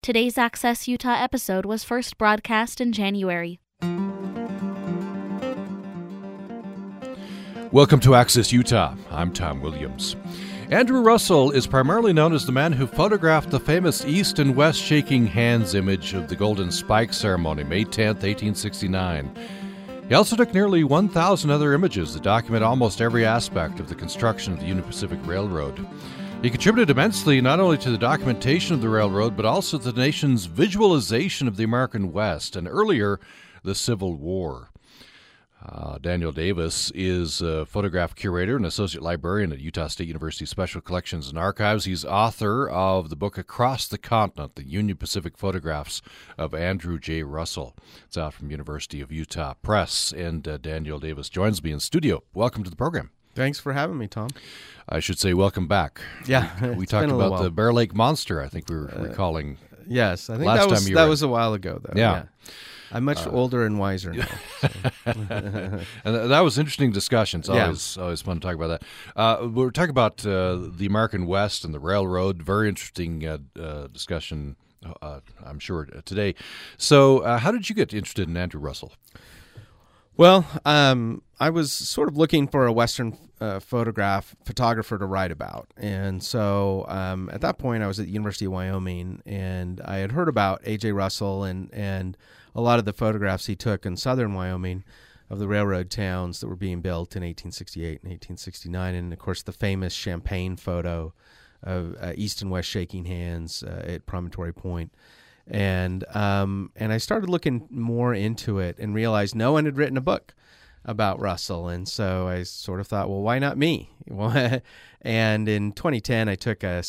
Today's Access Utah episode was first broadcast in January. Welcome to Access Utah. I'm Tom Williams. Andrew Russell is primarily known as the man who photographed the famous East and West shaking hands image of the Golden Spike ceremony, May 10, 1869. He also took nearly 1,000 other images that document almost every aspect of the construction of the Union Pacific Railroad. He contributed immensely not only to the documentation of the railroad, but also to the nation's visualization of the American West and earlier, the Civil War. Uh, Daniel Davis is a photograph curator and associate librarian at Utah State University Special Collections and Archives. He's author of the book Across the Continent, the Union Pacific Photographs of Andrew J. Russell. It's out from University of Utah Press, and uh, Daniel Davis joins me in studio. Welcome to the program. Thanks for having me, Tom. I should say welcome back. Yeah, we, talked about the Bear Lake Monster. I think we were uh, recalling. Yes, I think last that was time that was a while ago, though. Yeah. yeah. I'm much uh, older and wiser now. So. and that was interesting discussion. It's always yeah. always fun to talk about that. Uh, we are talking about uh, the American West and the railroad. Very interesting uh, uh, discussion, uh, I'm sure today. So, how did you get interested in Andrew Russell? Well, um, I was sort of looking for a Western uh, photograph photographer to write about, and so um, at that point, I was at the University of Wyoming, and I had heard about AJ Russell and and a lot of the photographs he took in southern Wyoming of the railroad towns that were being built in 1868 and 1869, and of course the famous Champagne photo of uh, East and West shaking hands uh, at Promontory Point. And um, and I started looking more into it and realized no one had written a book about Russell, and so I sort of thought, well, why not me? and in 2010, I took a,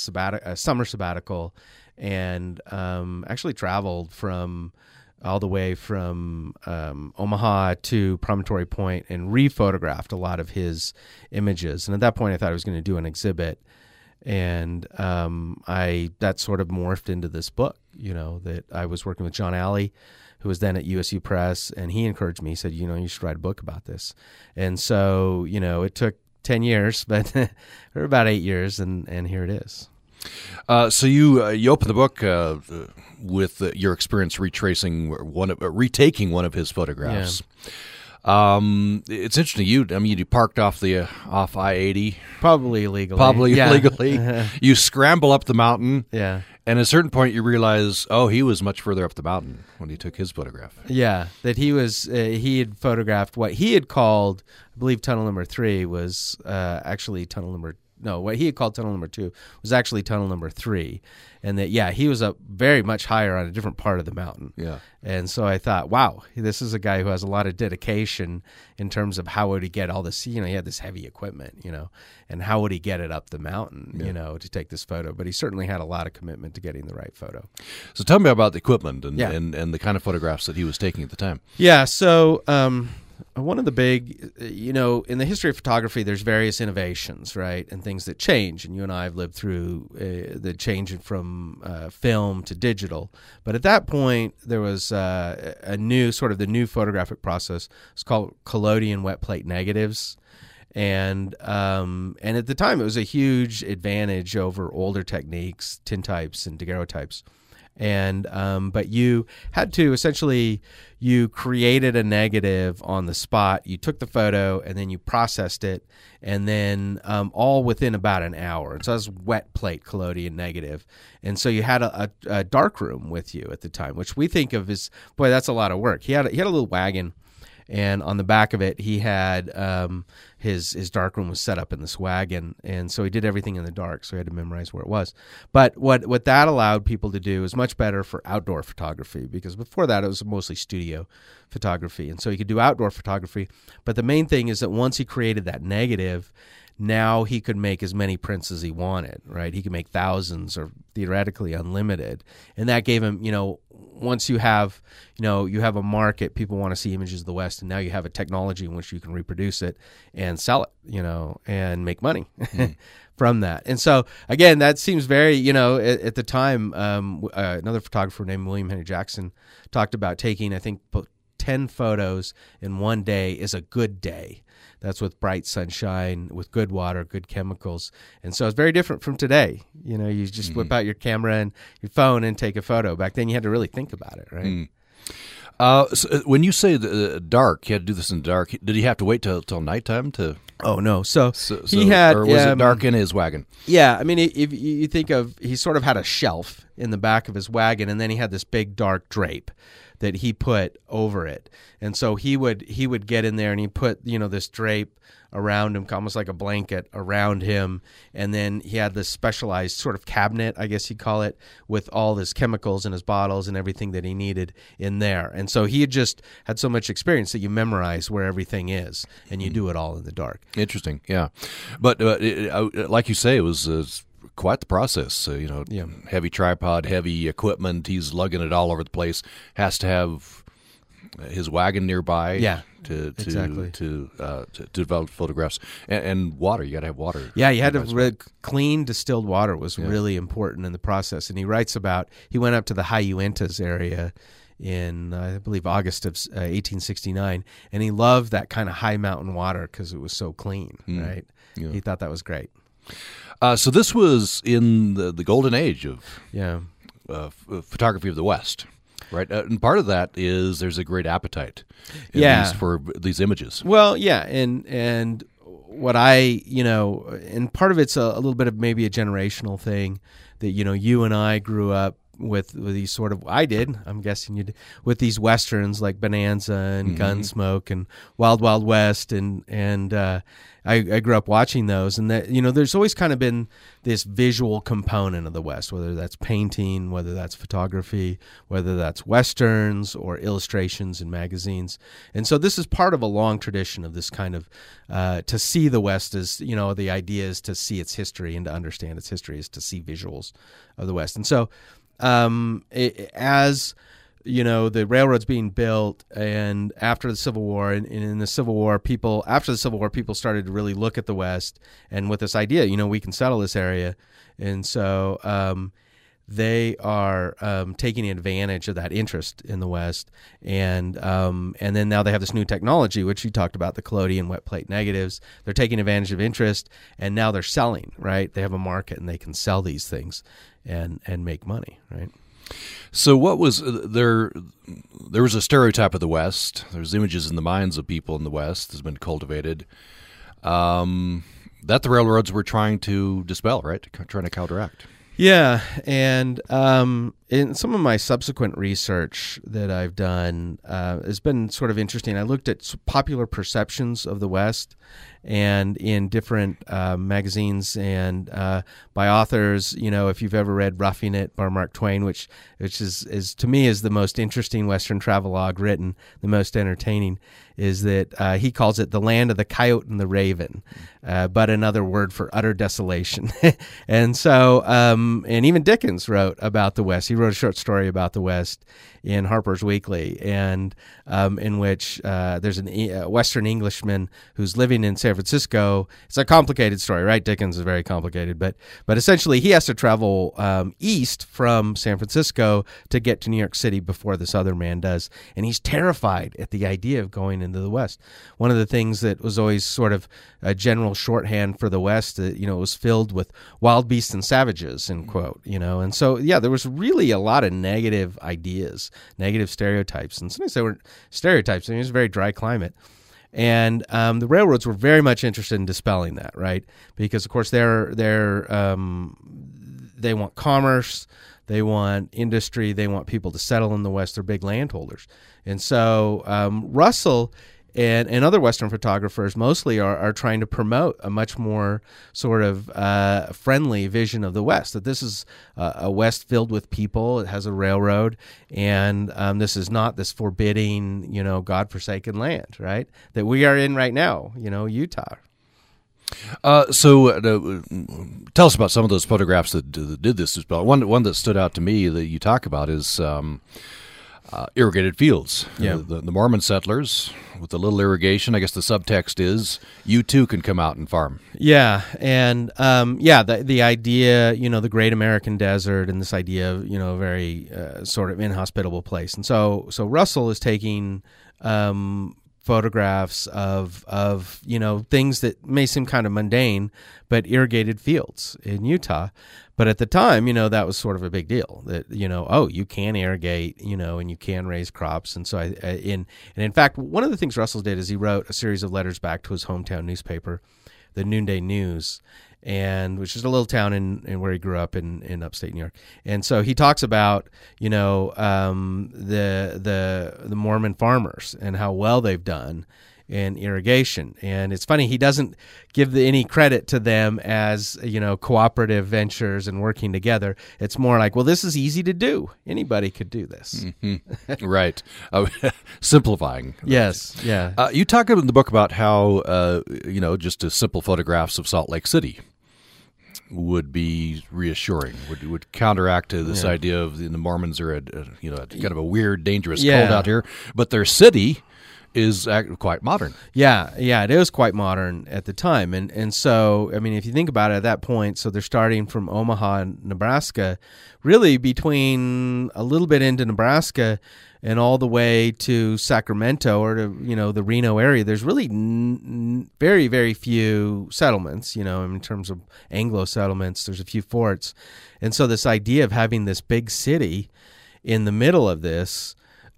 a summer sabbatical and um, actually traveled from all the way from um, Omaha to Promontory Point and rephotographed a lot of his images. And at that point, I thought I was going to do an exhibit and um, I that sort of morphed into this book. You know that I was working with John Alley, who was then at USU Press, and he encouraged me. He said, "You know, you should write a book about this." And so, you know, it took ten years, but or about eight years, and and here it is. Uh, so you uh, you open the book uh, with your experience retracing one of, uh, retaking one of his photographs. Yeah. Um, it's interesting. You, I mean, you parked off the uh, off I eighty, probably illegally. Probably yeah. illegally. you scramble up the mountain. Yeah. And at a certain point, you realize, oh, he was much further up the mountain when he took his photograph. Yeah, that he was. Uh, he had photographed what he had called, I believe, tunnel number three was uh, actually tunnel number no, what he had called tunnel number two was actually tunnel number three, and that yeah, he was up very much higher on a different part of the mountain. Yeah, and so I thought, wow, this is a guy who has a lot of dedication in terms of how would he get all this. You know, he had this heavy equipment, you know, and how would he get it up the mountain, yeah. you know, to take this photo? But he certainly had a lot of commitment to getting the right photo. So tell me about the equipment and yeah. and, and the kind of photographs that he was taking at the time. Yeah, so. Um, one of the big, you know, in the history of photography, there's various innovations, right, and things that change. And you and I have lived through uh, the change from uh, film to digital. But at that point, there was uh, a new sort of the new photographic process. It's called collodion wet plate negatives. And um, and at the time, it was a huge advantage over older techniques, tintypes and daguerreotypes and um, but you had to essentially you created a negative on the spot. You took the photo and then you processed it. And then um, all within about an hour. And so that's wet plate collodion negative. And so you had a, a, a dark room with you at the time which we think of as boy that's a lot of work. He had a, he had a little wagon and on the back of it he had um, his his darkroom was set up in this wagon, and so he did everything in the dark. So he had to memorize where it was. But what what that allowed people to do is much better for outdoor photography because before that it was mostly studio photography, and so he could do outdoor photography. But the main thing is that once he created that negative, now he could make as many prints as he wanted, right? He could make thousands or theoretically unlimited. And that gave him, you know, once you have, you know, you have a market, people want to see images of the West, and now you have a technology in which you can reproduce it and sell it, you know, and make money. Mm. from that. And so again, that seems very, you know, at, at the time, um, uh, another photographer named William Henry Jackson talked about taking, I think, 10 photos in one day is a good day. That's with bright sunshine, with good water, good chemicals. And so it's very different from today. You know, you just whip out your camera and your phone and take a photo. Back then, you had to really think about it, right? Uh, so uh, when you say the, uh, dark, he had to do this in the dark. Did he have to wait till till nighttime to? Oh no! So, So, he had or was um, it dark in his wagon? Yeah, I mean, if you think of, he sort of had a shelf in the back of his wagon, and then he had this big dark drape that he put over it, and so he would he would get in there and he put you know this drape around him, almost like a blanket around him, and then he had this specialized sort of cabinet, I guess you'd call it, with all his chemicals and his bottles and everything that he needed in there, and so he had just had so much experience that you memorize where everything is, and you do it all in the dark. Interesting, yeah. But uh, it, uh, like you say, it was. Uh, Quite the process, uh, you know. Yeah. Heavy tripod, heavy equipment. He's lugging it all over the place. Has to have his wagon nearby. Yeah, to to exactly. to, uh, to to develop photographs and, and water. You got to have water. Yeah, you had to re- clean distilled water was really important in the process. And he writes about he went up to the High Uintas area in uh, I believe August of uh, 1869, and he loved that kind of high mountain water because it was so clean. Right? Yeah. He thought that was great. Uh, so this was in the, the golden age of Yeah. uh, f- uh, photography of the West, right? Uh, and part of that is there's a great appetite, Yeah. for these images. Well, yeah, and and what I you know, and part of it's a, a little bit of maybe a generational thing that you know you and I grew up with, with these sort of I did I'm guessing you did with these westerns like Bonanza and Gunsmoke and Wild Wild West and and uh, I, I grew up watching those. And that you know there's always kind of been this visual component of the West whether that's painting whether that's photography whether that's westerns or illustrations in magazines. And so this is part of a long tradition of this kind of uh, to see the West as you know the idea is to see its history and to understand its history is to see visuals of the West. And so um, it, as you know the railroads being built and after the civil war and, and in the civil war people after the civil war people started to really look at the west and with this idea you know we can settle this area and so um, they are um, taking advantage of that interest in the West, and um, and then now they have this new technology, which you talked about, the collodion wet plate negatives. They're taking advantage of interest, and now they're selling. Right, they have a market, and they can sell these things, and and make money. Right. So what was uh, there? There was a stereotype of the West. There's images in the minds of people in the West that's been cultivated. Um, that the railroads were trying to dispel, right? Trying to counteract. Yeah, and um, in some of my subsequent research that I've done uh, has been sort of interesting. I looked at popular perceptions of the West, and in different uh, magazines and uh, by authors. You know, if you've ever read *Roughing It* by Mark Twain, which which is is to me is the most interesting Western travelogue written, the most entertaining, is that uh, he calls it the land of the coyote and the raven, uh, but another word for utter desolation. and so, um, and even Dickens wrote about the West. He wrote a short story about the West in Harper's Weekly, and um, in which uh, there's an E- a Western Englishman who's living in San Francisco. It's a complicated story, right? Dickens is very complicated, but but essentially he has to travel um, east from San Francisco to get to New York City before this other man does, and he's terrified at the idea of going into the West. One of the things that was always sort of a general shorthand for the West, uh, you know, it was filled with wild beasts and savages, end quote, you know, and so yeah, there was really a lot of negative ideas, negative stereotypes, and sometimes they were stereotypes. I mean, it was a very dry climate. And um, the railroads were very much interested in dispelling that, right? Because of course they're they're um, they want commerce, they want industry, they want people to settle in the West. They're big landholders, and so um, Russell and, and other Western photographers mostly are, are trying to promote a much more sort of uh, friendly vision of the West. That this is uh, a West filled with people. It has a railroad, and um, this is not this forbidding, you know, godforsaken land, right? That we are in right now, you know, Utah. Uh, so, uh, tell us about some of those photographs that, that did this as well. One one that stood out to me that you talk about is um, uh, irrigated fields. Yeah. The, the Mormon settlers with a little irrigation. I guess the subtext is you too can come out and farm. Yeah, and um, yeah, the the idea, you know, the Great American Desert, and this idea of you know a very uh, sort of inhospitable place, and so so Russell is taking um, photographs of of you know things that may seem kind of mundane, but irrigated fields in Utah. But at the time, you know, that was sort of a big deal. That you know, oh, you can irrigate, you know, and you can raise crops. And so, I, in and in fact, one of the things Russell did is he wrote a series of letters back to his hometown newspaper, the Nunda News, and which is a little town in, in where he grew up in, in upstate New York. And so he talks about you know um, the the the Mormon farmers and how well they've done in irrigation. And it's funny he doesn't give the, any credit to them as you know cooperative ventures and working together. It's more like, well, this is easy to do. Anybody could do this. right. Uh, simplifying. Yes. Yeah. Uh, you talk in the book about how, uh, you know, just a simple photographs of Salt Lake City would be reassuring, would would counteract to this idea of the, the Mormons are a, a you know kind of a weird, dangerous Yeah. cold out here, but their city is quite modern. Yeah, yeah, it is quite modern at the time, and and so I mean, if you think about it, at that point, so they're starting from Omaha, Nebraska, really between a little bit into Nebraska and all the way to Sacramento or to you know the Reno area. There's really n- n- very very few settlements, you know, in terms of Anglo settlements. There's a few forts, and so this idea of having this big city in the middle of this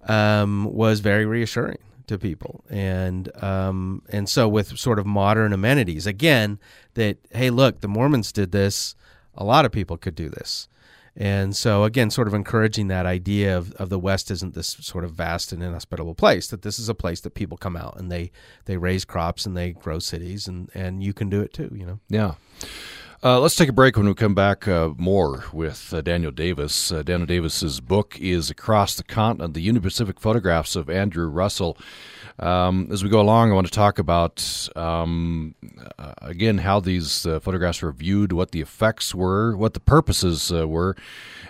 um, was very reassuring to people, and um, and so with sort of modern amenities, again, that hey, look, the Mormons did this, a lot of people could do this, and so again, sort of encouraging that idea of, of the West isn't this sort of vast and inhospitable place, that this is a place that people come out and they they raise crops and they grow cities, and and you can do it too, you know. Yeah. Uh, let's take a break. When we come back, uh, more with uh, Daniel Davis. Uh, Daniel Davis's book is Across the Continent: The Union Pacific Photographs of Andrew Russell. Um, as we go along, I want to talk about um, uh, again how these uh, photographs were viewed, what the effects were, what the purposes uh, were,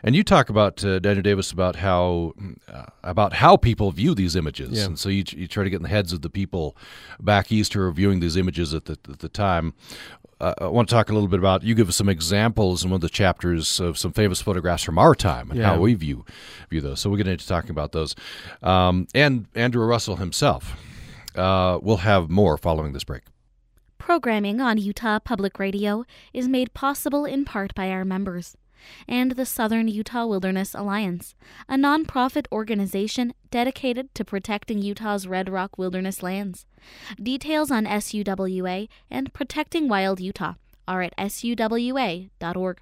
and you talk about uh, Daniel Davis about how uh, about how people view these images, Yeah. and so you, you try to get in the heads of the people back east who are viewing these images at the, at the time. Uh, I want to talk a little bit about. You give us some examples in one of the chapters of some famous photographs from our time and Yeah. how we view view those. So we'll get into talking about those, um, and Andrew Russell himself. Uh, we'll have more following this break. Programming on Utah Public Radio is made possible in part by our members and the Southern Utah Wilderness Alliance, a nonprofit organization dedicated to protecting Utah's Red Rock wilderness lands. Details on SUWA and protecting wild Utah are at suwa.org.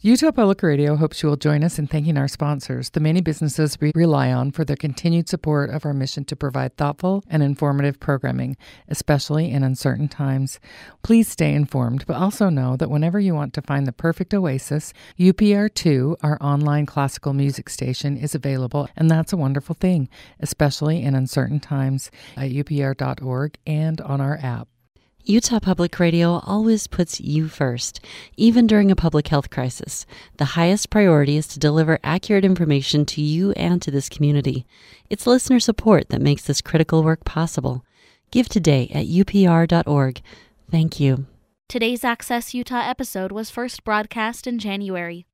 Utah Public Radio hopes you will join us in thanking our sponsors, the many businesses we rely on for their continued support of our mission to provide thoughtful and informative programming, especially in uncertain times. Please stay informed, but also know that whenever you want to find the perfect oasis, UPR2, our online classical music station, is available, and that's a wonderful thing, especially in uncertain times at upr.org and on our app. Utah Public Radio always puts you first, even during a public health crisis. The highest priority is to deliver accurate information to you and to this community. It's listener support that makes this critical work possible. Give today at upr.org. Thank you. Today's Access Utah episode was first broadcast in January.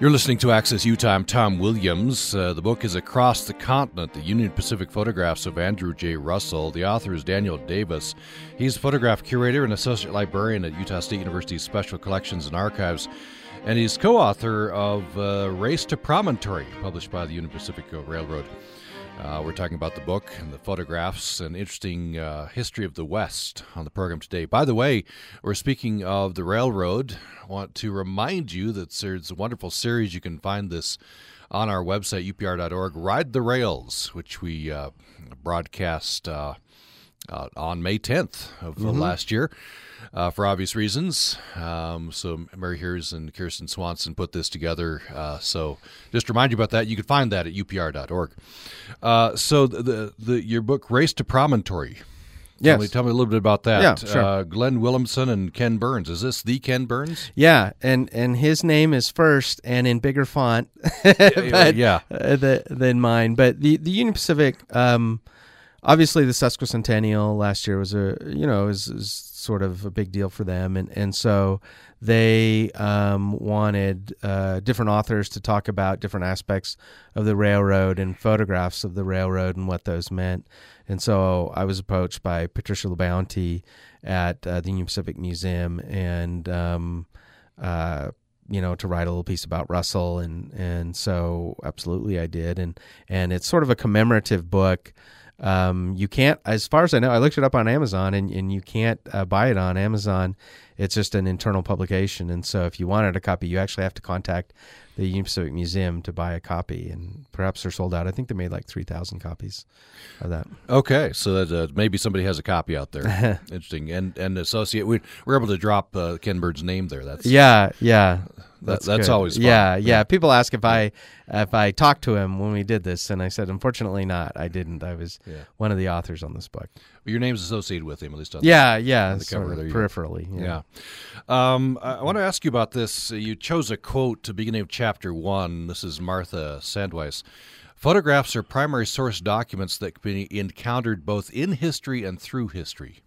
You're listening to Access Utah. I'm Tom Williams. Uh, the book is Across the Continent The Union Pacific Photographs of Andrew J. Russell. The author is Daniel Davis. He's a photograph curator and associate librarian at Utah State University's Special Collections and Archives. And he's co author of uh, Race to Promontory, published by the Union Pacific Railroad. Uh, we're talking about the book and the photographs and interesting uh, history of the West on the program today. By the way, we're speaking of the railroad. I want to remind you that there's a wonderful series. You can find this on our website, upr.org, Ride the Rails, which we uh, broadcast uh, uh, on May 10th of uh, last year. Uh, for obvious reasons. Um, so Mary Hears and Kirsten Swanson put this together. Uh, so just to remind you about that, you can find that at upr.org. Uh, so the, the the your book Race to Promontory. Tell Yes. me, tell me a little bit about that. Yeah, sure. Uh, Glenn Willumson and Ken Burns. Is this the Ken Burns? Yeah, and and his name is first and in bigger font, but, yeah. uh, the, than mine. But the the Union Pacific, um, obviously the sesquicentennial last year was a you know is, is sort of a big deal for them, and and so they um, wanted uh, different authors to talk about different aspects of the railroad and photographs of the railroad and what those meant. And so I was approached by Patricia LaBounty at uh, the Union Pacific Museum and. Um, uh, you know, to write a little piece about Russell, and and so absolutely I did, and and it's sort of a commemorative book. Um, you can't, as far as I know, I looked it up on Amazon, and and you can't uh, buy it on Amazon. It's just an internal publication, and so if you wanted a copy, you actually have to contact the Union Pacific Museum to buy a copy, and perhaps they're sold out. I think they made like three thousand copies of that. Okay, so that uh, maybe somebody has a copy out there. Interesting, and and associate. We we're able to drop uh, Ken Burns' name there. That's Yeah, yeah. That- that's good. always fun. Yeah, Yeah. yeah. People ask if I if I talked to him when we did this, and I said, unfortunately, not. I didn't. I was Yeah. one of the authors on this book. your name's associated with him at least. On the- Yeah, yeah. on the sort of there you go. peripherally. Yeah. Um, I, I want to ask you about this. You chose a quote to beginning of chapter one. This is Martha Sandweiss. Photographs are primary source documents that can be encountered both in history and through history.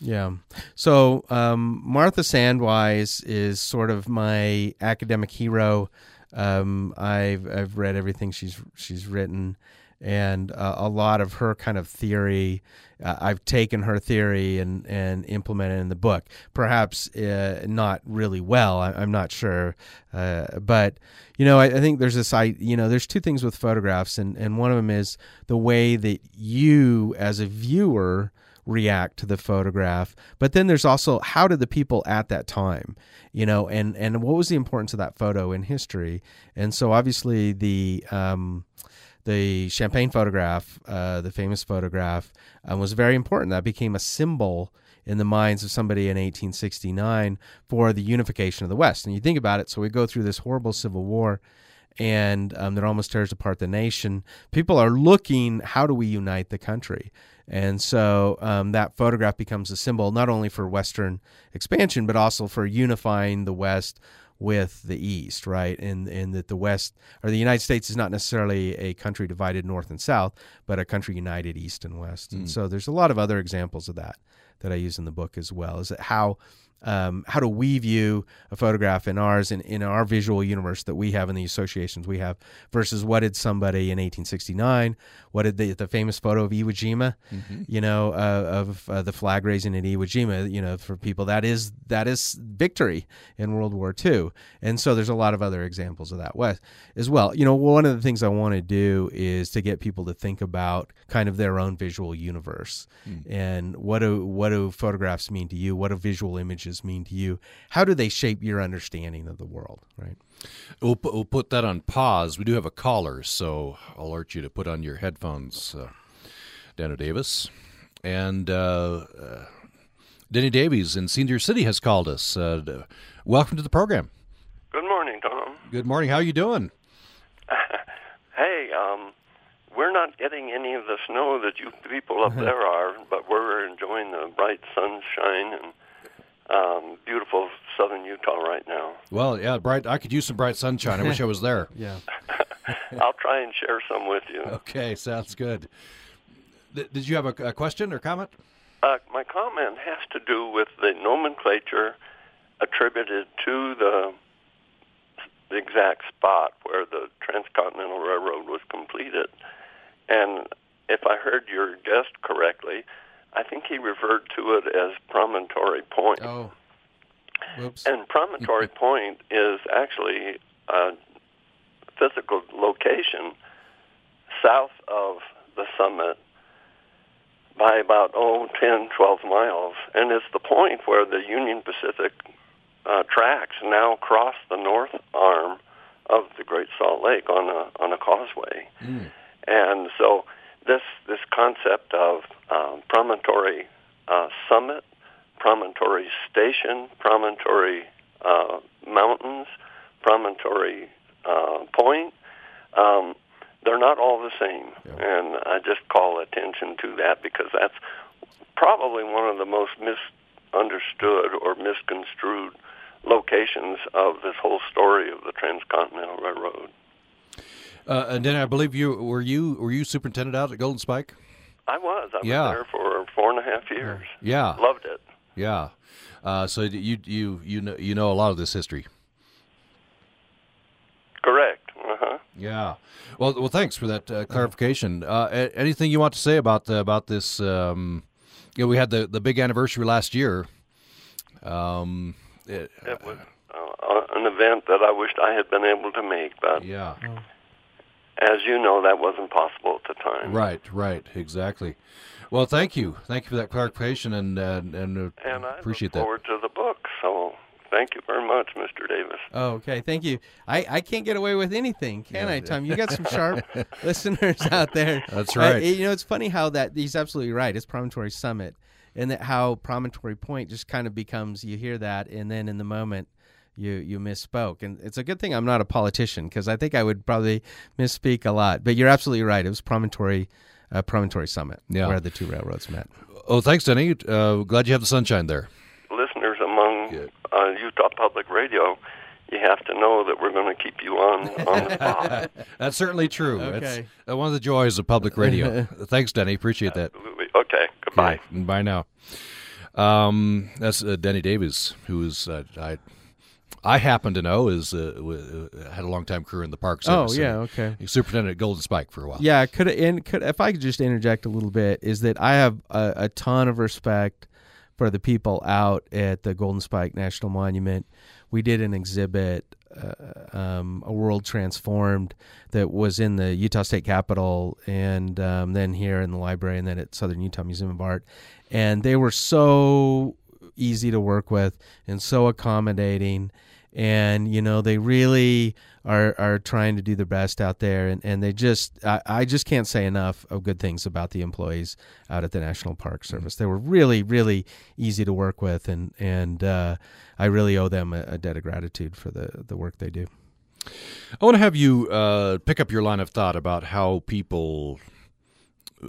Yeah. So um, Martha Sandweiss is sort of my academic hero. Um, I've I've read everything she's she's written, and uh, a lot of her kind of theory. Uh, I've taken her theory and and implemented in the book. Perhaps uh, not really well. I, I'm not sure, uh, but you know, I, I think there's this. I you know, there's two things with photographs, and and one of them is the way that you as a viewer react to the photograph but then there's also how did the people at that time you know and and what was the importance of that photo in history and so obviously the um the champagne photograph uh, the famous photograph uh, was very important that became a symbol in the minds of somebody in 1869 for the unification of the west and you think about it so we go through this horrible civil war and um, that almost tears apart the nation. People are looking, how do we unite the country? And so um, that photograph becomes a symbol not only for Western expansion, but also for unifying the West with the East, right? And and that the West or the United States is not necessarily a country divided north and south, but a country united east and west. And so there's a lot of other examples of that that I use in the book as well. Is that how um, how do we view a photograph in ours in, in our visual universe that we have in the associations we have versus what did somebody in 1869 what did the, the famous photo of Iwo Jima you know uh, of uh, the flag raising at Iwo Jima you know for people that is that is victory in World War II and so there's a lot of other examples of that west as well. You know one of the things I want to do is to get people to think about kind of their own visual universe. And what do what do photographs mean to you? What do visual images mean to you how do they shape your understanding of the world right We'll put, we'll put that on pause. We do have a caller, so I'll alert you to put on your headphones, uh, Dana Davis. And uh, uh, Denny Davies in Cedar City has called us. Uh, welcome to the program. Good morning, Tom. Good morning. How are you doing? Hey, um, we're not getting any of the snow that you people up there are, but we're enjoying the bright sunshine and um, beautiful southern Utah right now. Well, yeah, bright. I could use some bright sunshine. I wish I was there. yeah I'll try and share some with you. Okay, sounds good. Th- did you have a, a question or comment? Uh, my comment has to do with the nomenclature attributed to the the exact spot where the Transcontinental Railroad was completed. And if I heard your guest correctly, I think he referred to it as Promontory Point. oh whoops And Promontory Point is actually a physical location south of the summit by about, oh, 10, 12 miles. And it's the point where the Union Pacific uh, tracks now cross the north arm of the Great Salt Lake on a, on a causeway. And so this, this concept of um, promontory uh, summit, promontory station, promontory uh, mountains, promontory uh, point, um, they're not all the same. And I just call attention to that because that's probably one of the most misunderstood or misconstrued locations of this whole story of the Transcontinental Railroad. Uh, and then I believe you were you were you superintendent out at Golden Spike? I was. I was Yeah. there for four and a half years. Yeah, Loved it. yeah. Uh, so you you you know you know a lot of this history. Correct. Uh huh. Yeah. Well, well, thanks for that uh, clarification. Uh, a- anything you want to say about uh, about this? Um, you know, we had the the big anniversary last year. Um, it- It was uh, an event that I wished I had been able to make, but yeah. As you know, that wasn't possible at the time. Right. Right. Exactly. Well, thank you. Thank you for that clarification, and and, and uh, And I appreciate look that. forward to the book. So thank you very much, Mr. Davis. Oh, okay. Thank you. I, I can't get away with anything, can Yeah. I, Tom? You got some sharp listeners out there. That's I- right. you know, it's funny how that he's absolutely right. It's Promontory Summit, and that how Promontory Point just kind of becomes. You hear that, and then in the moment. You, you misspoke, and it's a good thing I'm not a politician because I think I would probably misspeak a lot. But you're absolutely right. It was Promontory, uh, Promontory Summit, Yeah. where the two railroads met. Oh, thanks, Denny. Uh, glad you have the sunshine there. Listeners among Good. uh, Utah Public Radio, you have to know that we're going to keep you on on the spot. That's certainly true. Okay. It's uh, one of the joys of public radio. thanks, Denny. Appreciate that. Absolutely. Okay. Goodbye. Okay, Bye now. Um, that's uh, Denny Davies, who is uh, I. I happen to know is uh, w- uh, had a long time career in the Park Oh yeah, okay. superintendent at Golden Spike for a while. Yeah, could and could if I could just interject a little bit is that I have a, a ton of respect for the people out at the Golden Spike National Monument. We did an exhibit, uh, um, a world transformed, that was in the Utah State Capitol, and um, then here in the library, and then at Southern Utah Museum of Art, and they were so easy to work with and so accommodating and you know they really are are trying to do their best out there and, and they just I, I just can't say enough of good things about the employees out at the National Park Service. They were really really easy to work with and and uh, I really owe them a, a debt of gratitude for the the work they do. I want to have you uh, pick up your line of thought about how people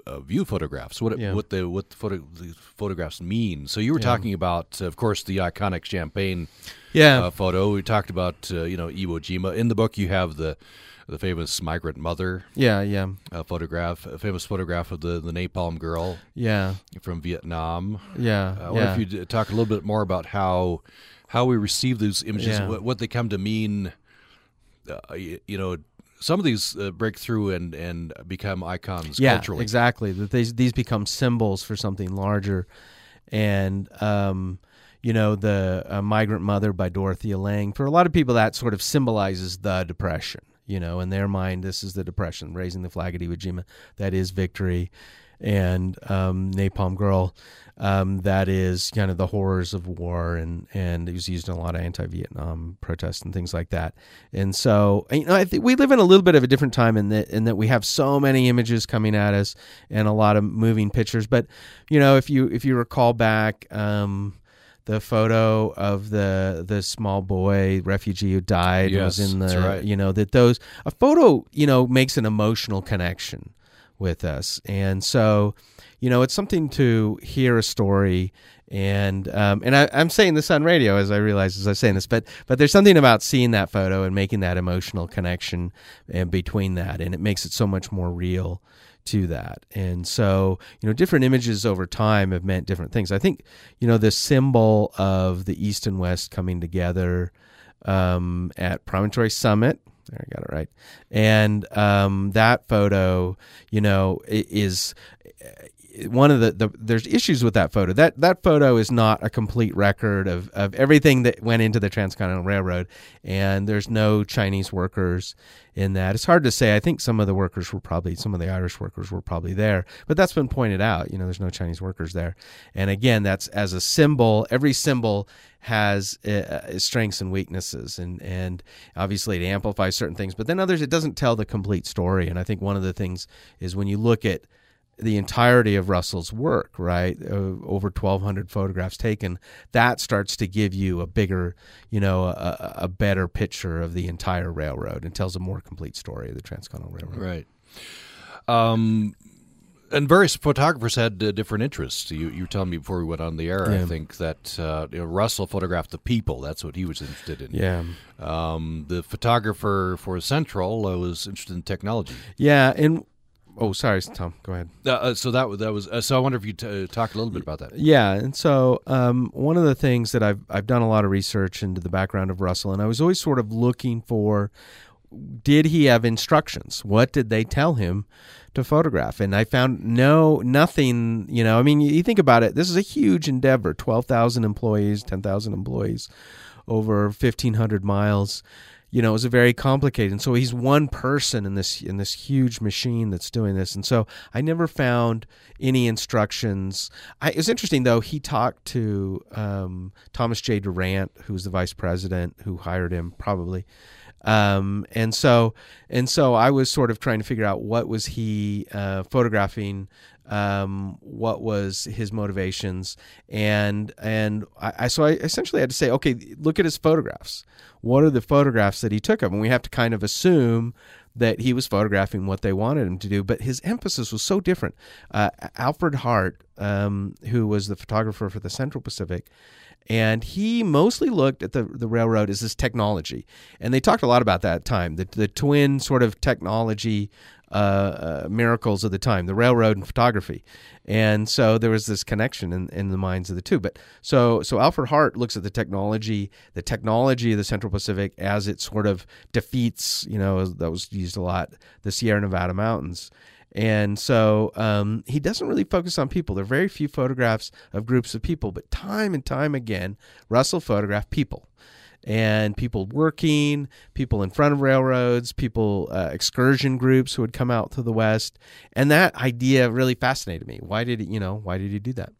uh, view photographs. What it, Yeah. what the what the, photo, the photographs mean. So you were Yeah. talking about, of course, the iconic champagne Yeah. uh, photo. We talked about uh, you know Iwo Jima. In the book, you have the the famous migrant mother yeah, yeah. uh, photograph, a famous photograph of the the napalm girl Yeah. from Vietnam. Yeah. Uh, I wonder yeah. if you'd talk a little bit more about how how we receive these images, Yeah. what, what they come to mean. Uh, you, you know, some of these uh, break through and and become icons yeah, culturally. exactly. That these these become symbols for something larger, and um, you know, the uh, Migrant Mother by Dorothea Lange. For a lot of people, that sort of symbolizes the Depression. You know, in their mind, this is the Depression. Raising the flag at Iwo Jima, that is victory, and um, Napalm Girl, um, that is kind of the horrors of war, and and it was used in a lot of anti-Vietnam protests and things like that. And so, you know, I think we live in a little bit of a different time in that in that we have so many images coming at us and a lot of moving pictures. But you know, if you if you recall back. Um, the photo of the the small boy refugee who died Yes, was in the right. you know that those a photo you know makes an emotional connection with us and so you know it's something to hear a story and um, and I, I'm saying this on radio as I realize as I'm saying this, but but there's something about seeing that photo and making that emotional connection and between that, and it makes it so much more real to that. And so you know, different images over time have meant different things. I think you know the symbol of the East and West coming together um, at Promontory Summit. There, I got it right. And um, that photo, you know, is one of the, the there's issues with that photo. That that photo is not a complete record of, of everything that went into the Transcontinental Railroad, and there's no Chinese workers in that. It's hard to say. I think some of the workers were probably some of the Irish workers were probably there, but that's been pointed out. You know, there's no Chinese workers there, and again, that's as a symbol. Every symbol has uh, uh, strengths and weaknesses, and and obviously it amplifies certain things, but then others it doesn't tell the complete story. And I think one of the things is when you look at the entirety of Russell's work, right? Uh, over 1,200 photographs taken. That starts to give you a bigger, you know, a, a better picture of the entire railroad and tells a more complete story of the Transcontinental Railroad. Right. Um, and various photographers had uh, different interests. You, you were telling me before we went on the air, Yeah. I think that uh, you know, Russell photographed the people. That's what he was interested in. Yeah. Um, the photographer for Central uh, was interested in technology. Yeah, and oh, sorry, Tom. Go ahead. Uh, uh, so that was that was. Uh, so I wonder if you t- uh, talk a little bit about that. Yeah, and so um, one of the things that I've I've done a lot of research into the background of Russell, and I was always sort of looking for, did he have instructions? What did they tell him to photograph? And I found no, nothing. You know, I mean, you think about it. This is a huge endeavor: twelve thousand employees, ten thousand employees, over fifteen hundred miles. You know, it was a very complicated. And so he's one person in this in this huge machine that's doing this. And so I never found any instructions. I, it was interesting though. He talked to um, Thomas J. Durant, who's the vice president who hired him, probably. Um, and so and so I was sort of trying to figure out what was he uh, photographing um, what was his motivations, and and I, I so I essentially had to say, okay, look at his photographs. What are the photographs that he took of? And we have to kind of assume that he was photographing what they wanted him to do, but his emphasis was so different. Uh, Alfred Hart, um, who was the photographer for the Central Pacific, and he mostly looked at the the railroad as this technology, and they talked a lot about that time, the the twin sort of technology uh, uh, miracles of the time, the railroad and photography, and so there was this connection in, in the minds of the two. But so so Alfred Hart looks at the technology, the technology of the Central Pacific as it sort of defeats, you know, that was used a lot, the Sierra Nevada mountains. And so um, he doesn't really focus on people. There are very few photographs of groups of people, but time and time again, Russell photographed people and people working, people in front of railroads, people, uh, excursion groups who would come out to the West. And that idea really fascinated me. Why did he, you know, why did he do that?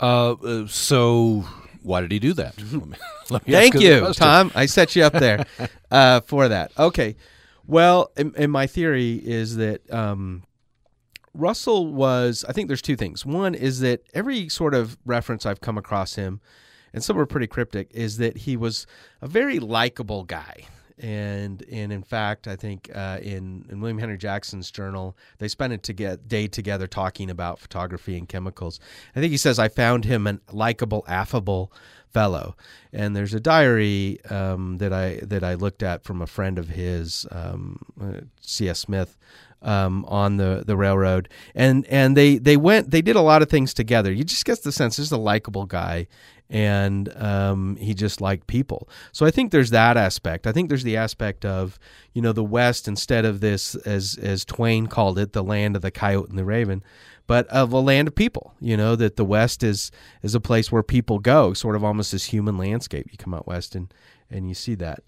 Uh, uh, so why did he do that? Let me- Thank you. Tom. I set you up there uh, for that. Okay. Well, and, and my theory is that um, Russell was. I think there's two things. One is that every sort of reference I've come across him, and some were pretty cryptic, is that he was a very likable guy. And and in fact, I think uh, in in William Henry Jackson's journal, they spent a toge- day together talking about photography and chemicals. I think he says I found him a likable, affable fellow. And there's a diary um, that I that I looked at from a friend of his, um, uh, C.S. Smith, um, on the, the railroad, and and they they went they did a lot of things together. You just get the sense this is a likable guy, and um, he just liked people. So I think there's that aspect. I think there's the aspect of you know the West instead of this as as Twain called it, the land of the coyote and the raven but of a land of people. You know that the West is is a place where people go, sort of almost this human landscape. You come out west and and you see that.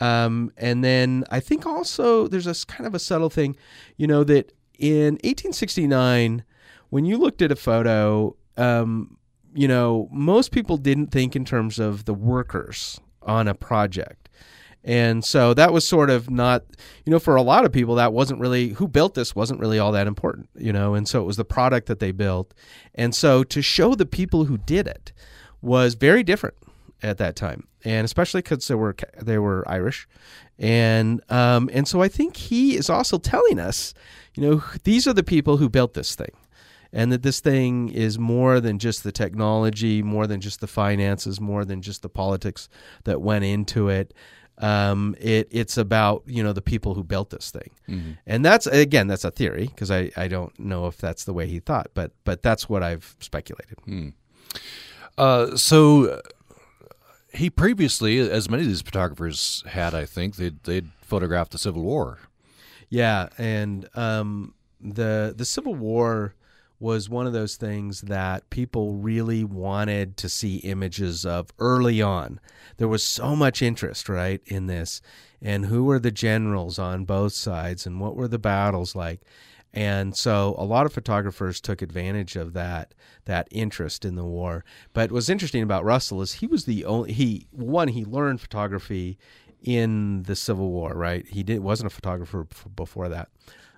Um, and then I think also there's a s- kind of a subtle thing, you know, that in 1869, when you looked at a photo, um, you know, most people didn't think in terms of the workers on a project. And so that was sort of not, you know, for a lot of people, that wasn't really, who built this wasn't really all that important, you know, and so it was the product that they built. And so to show the people who did it was very different at that time. And especially because they were they were Irish, and um, and so I think he is also telling us, you know, these are the people who built this thing, and that this thing is more than just the technology, more than just the finances, more than just the politics that went into it. Um, it it's about you know the people who built this thing, and that's again that's a theory because I, I don't know if that's the way he thought, but but that's what I've speculated. Uh, so he previously, as many of these photographers had, I think they'd they'd photographed the Civil War. Yeah, and um, the the Civil War was one of those things that people really wanted to see images of early on. There was so much interest, right, in this, and who were the generals on both sides, and what were the battles like. And so a lot of photographers took advantage of that that interest in the war. But what's interesting about Russell is he was the only he one he learned photography in the Civil War, right? He did wasn't a photographer before that.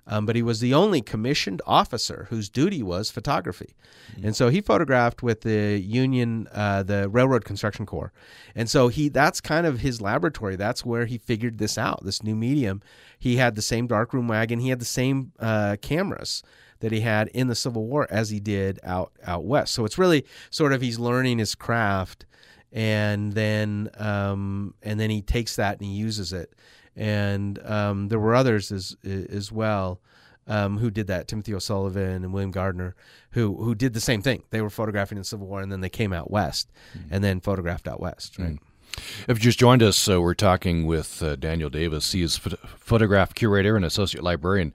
Um, but he was the only commissioned officer whose duty was photography, and so he photographed with the Union, uh, the Railroad Construction Corps, and so he—that's kind of his laboratory. That's where he figured this out, this new medium. He had the same darkroom wagon. He had the same uh, cameras that he had in the Civil War as he did out out west. So it's really sort of he's learning his craft, and then um, and then he takes that and he uses it. And um, there were others as as well. Um, who did that? Timothy O'Sullivan and William Gardner, who who did the same thing. They were photographing in the Civil War, and then they came out west, mm-hmm. and then photographed out west. Right. Mm-hmm. If you just joined us, uh, we're talking with uh, Daniel Davis. He is ph- photograph curator and associate librarian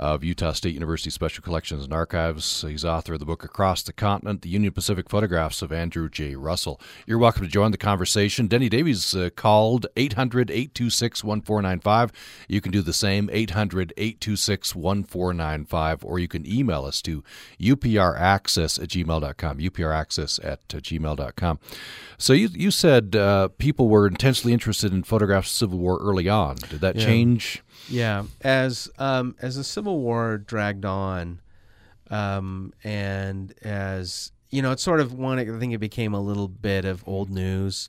of Utah State University Special Collections and Archives. He's author of the book Across the Continent, the Union Pacific Photographs of Andrew J. Russell. You're welcome to join the conversation. Denny Davies uh, called 800 826 1495. You can do the same, 800 826 1495, or you can email us to upraccess at gmail.com, upraccess at uh, gmail.com. So you, you said uh, people were intensely interested in photographs of Civil War early on. Did that yeah. change? Yeah, as um, as the Civil War dragged on, um, and as you know, it's sort of one. I think it became a little bit of old news,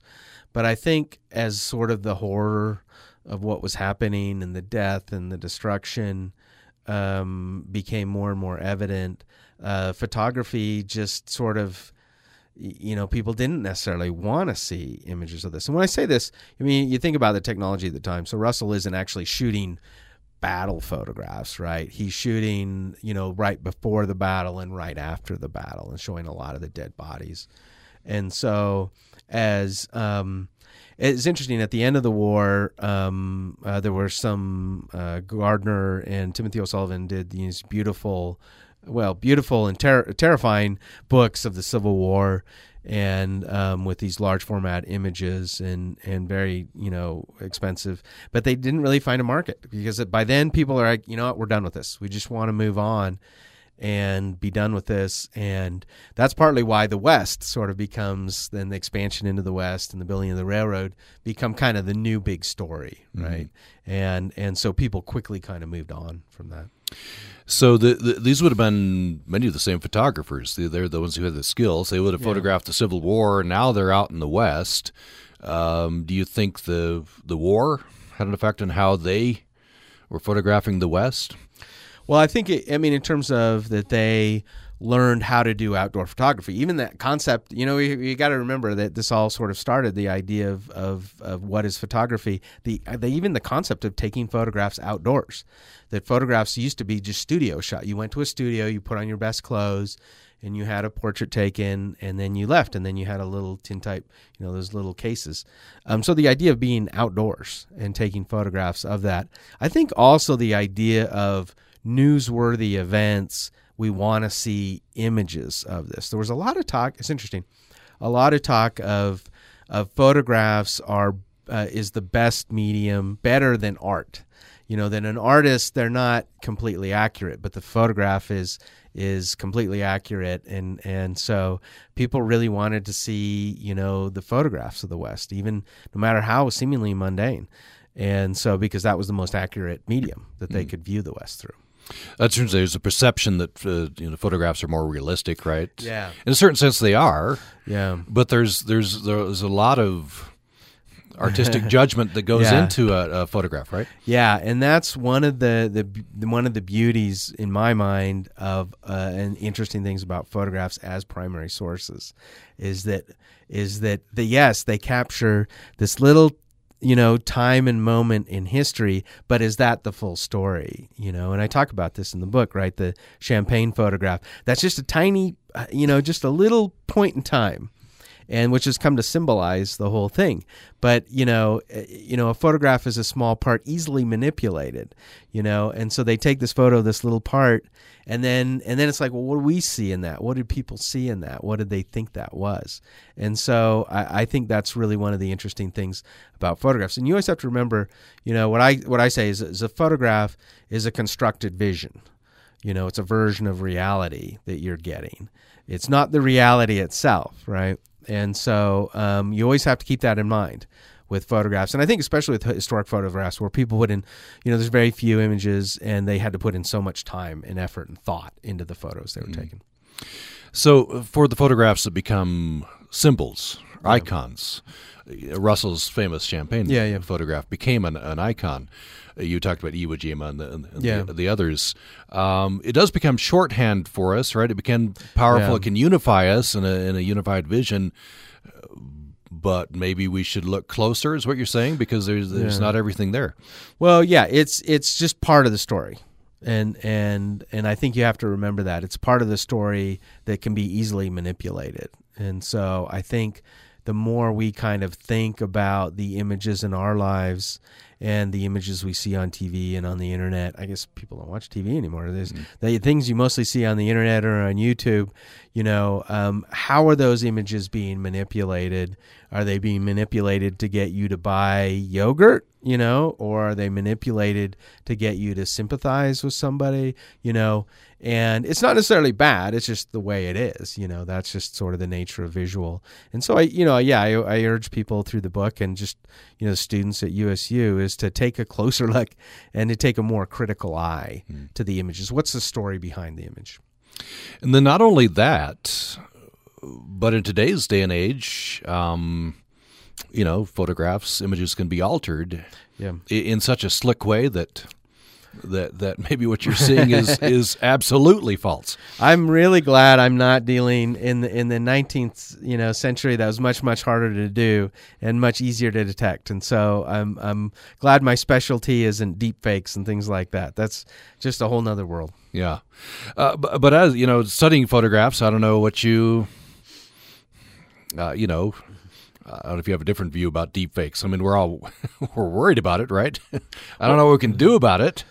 but I think as sort of the horror of what was happening and the death and the destruction um, became more and more evident, uh, photography just sort of you know, people didn't necessarily want to see images of this. And when I say this, I mean, you think about the technology at the time. So Russell isn't actually shooting battle photographs, right? He's shooting, you know, right before the battle and right after the battle and showing a lot of the dead bodies. And so, as um, it's interesting, at the end of the war, um, uh, there were some uh, Gardner and Timothy O'Sullivan did these beautiful well, beautiful and ter- terrifying books of the Civil War, and um, with these large format images and and very you know expensive. But they didn't really find a market because by then people are like, you know what, we're done with this. We just want to move on and be done with this. And that's partly why the West sort of becomes then the expansion into the West and the building of the railroad become kind of the new big story, mm-hmm. right? Mm-hmm. And and so people quickly kind of moved on from that. So the, the, these would have been many of the same photographers. They're the ones who had the skills. They would have yeah. photographed the Civil War. Now they're out in the West. Um, do you think the the war had an effect on how they were photographing the West? Well, I think it, I mean in terms of that they learned how to do outdoor photography. Even that concept, you know, you, you got to remember that this all sort of started the idea of, of, of what is photography. The, the even the concept of taking photographs outdoors. That photographs used to be just studio shot. You went to a studio, you put on your best clothes, and you had a portrait taken, and then you left, and then you had a little tintype, you know, those little cases. Um, so the idea of being outdoors and taking photographs of that. I think also the idea of newsworthy events we want to see images of this. There was a lot of talk. It's interesting. A lot of talk of of photographs are uh, is the best medium, better than art. You know, than an artist, they're not completely accurate, but the photograph is is completely accurate, and and so people really wanted to see you know the photographs of the West, even no matter how seemingly mundane, and so because that was the most accurate medium that they mm. could view the West through. That's true. There's a perception that uh, you know photographs are more realistic, right? Yeah. In a certain sense, they are. Yeah. But there's there's there's a lot of artistic judgment that goes yeah. into a, a, photograph, right? Yeah, and that's one of the, the one of the beauties in my mind of uh, and interesting things about photographs as primary sources is that is that the yes they capture this little you know, time and moment in history, but is that the full story? You know, and I talk about this in the book, right? The champagne photograph. That's just a tiny, uh, you know, just a little point in time and which has come to symbolize the whole thing. But you know, eh, you know, a photograph is a small part, easily manipulated. You know, and so they take this photo this little part, and then and then it's like, well, what do we see in that? What did people see in that? What did they think that was? And so I, I think that's really one of the interesting things about photographs. And you always have to remember, you know, what I what I say is, is a photograph is a constructed vision. You know, it's a version of reality that you're getting. It's not the reality itself, right? And so um, you always have to keep that in mind with photographs. And I think especially with historic photographs where people put in, you know, there's very few images and they had to put in so much time and effort and thought into the photos they were mm-hmm. taking. So for the photographs that become symbols icons. Russell's famous champagne Yeah, yeah. photograph became an, an icon. Uh, You talked about Iwo Jima and the, and Yeah. the, the others. Um, it does become shorthand for us, right? It became powerful. It can unify us in a, in a unified vision. But maybe we should look closer, is what you're saying, because there's there's not everything there. Well, yeah, it's it's just part of the story. And and and I think you have to remember that. It's part of the story that can be easily manipulated. And so I think the more we kind of think about the images in our lives and the images we see on TV and on the internet, I guess people don't watch TV anymore. There's the things you mostly see on the internet or on YouTube. You know, um, how are those images being manipulated? Are they being manipulated to get you to buy yogurt? You know, or are they manipulated to get you to sympathize with somebody? You know, and it's not necessarily bad. It's just the way it is. You know, that's just sort of the nature of visual. And so I, you know, yeah, I, I urge people through the book and just you know students at USU is to take a closer look and to take a more critical eye to the images. What's the story behind the image? And then not only that, but in today's day and age, um, you know, photographs, images can be altered Yeah. in such a slick way that that that maybe what you're seeing is is absolutely false. I'm really glad I'm not dealing in the in the 19th you know century. That was much much harder to do and much easier to detect. And so I'm I'm glad my specialty isn't deep fakes and things like that. That's just a whole nother world. Yeah, uh, but, but as you know, studying photographs, I don't know what you, uh, you know, I don't know if you have a different view about deepfakes. I mean, we're all we're worried about it, right? I don't know what we can do about it.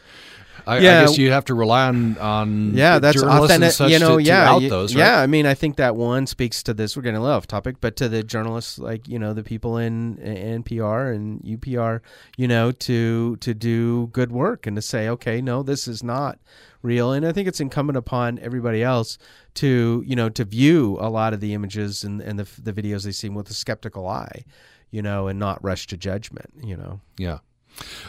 I, Yeah. I guess you have to rely on on Yeah, that's journalists and authentic. such You know, to, to yeah, out those. Right? yeah. I mean, I think that one speaks to this. We're getting a little off topic, but to the journalists, like you know, the people in, in NPR and UPR, you know, to to do good work and to say, okay, no, this is not real. And I think it's incumbent upon everybody else to you know to view a lot of the images and and the the videos they see with a skeptical eye, you know, and not rush to judgment. You know. Yeah.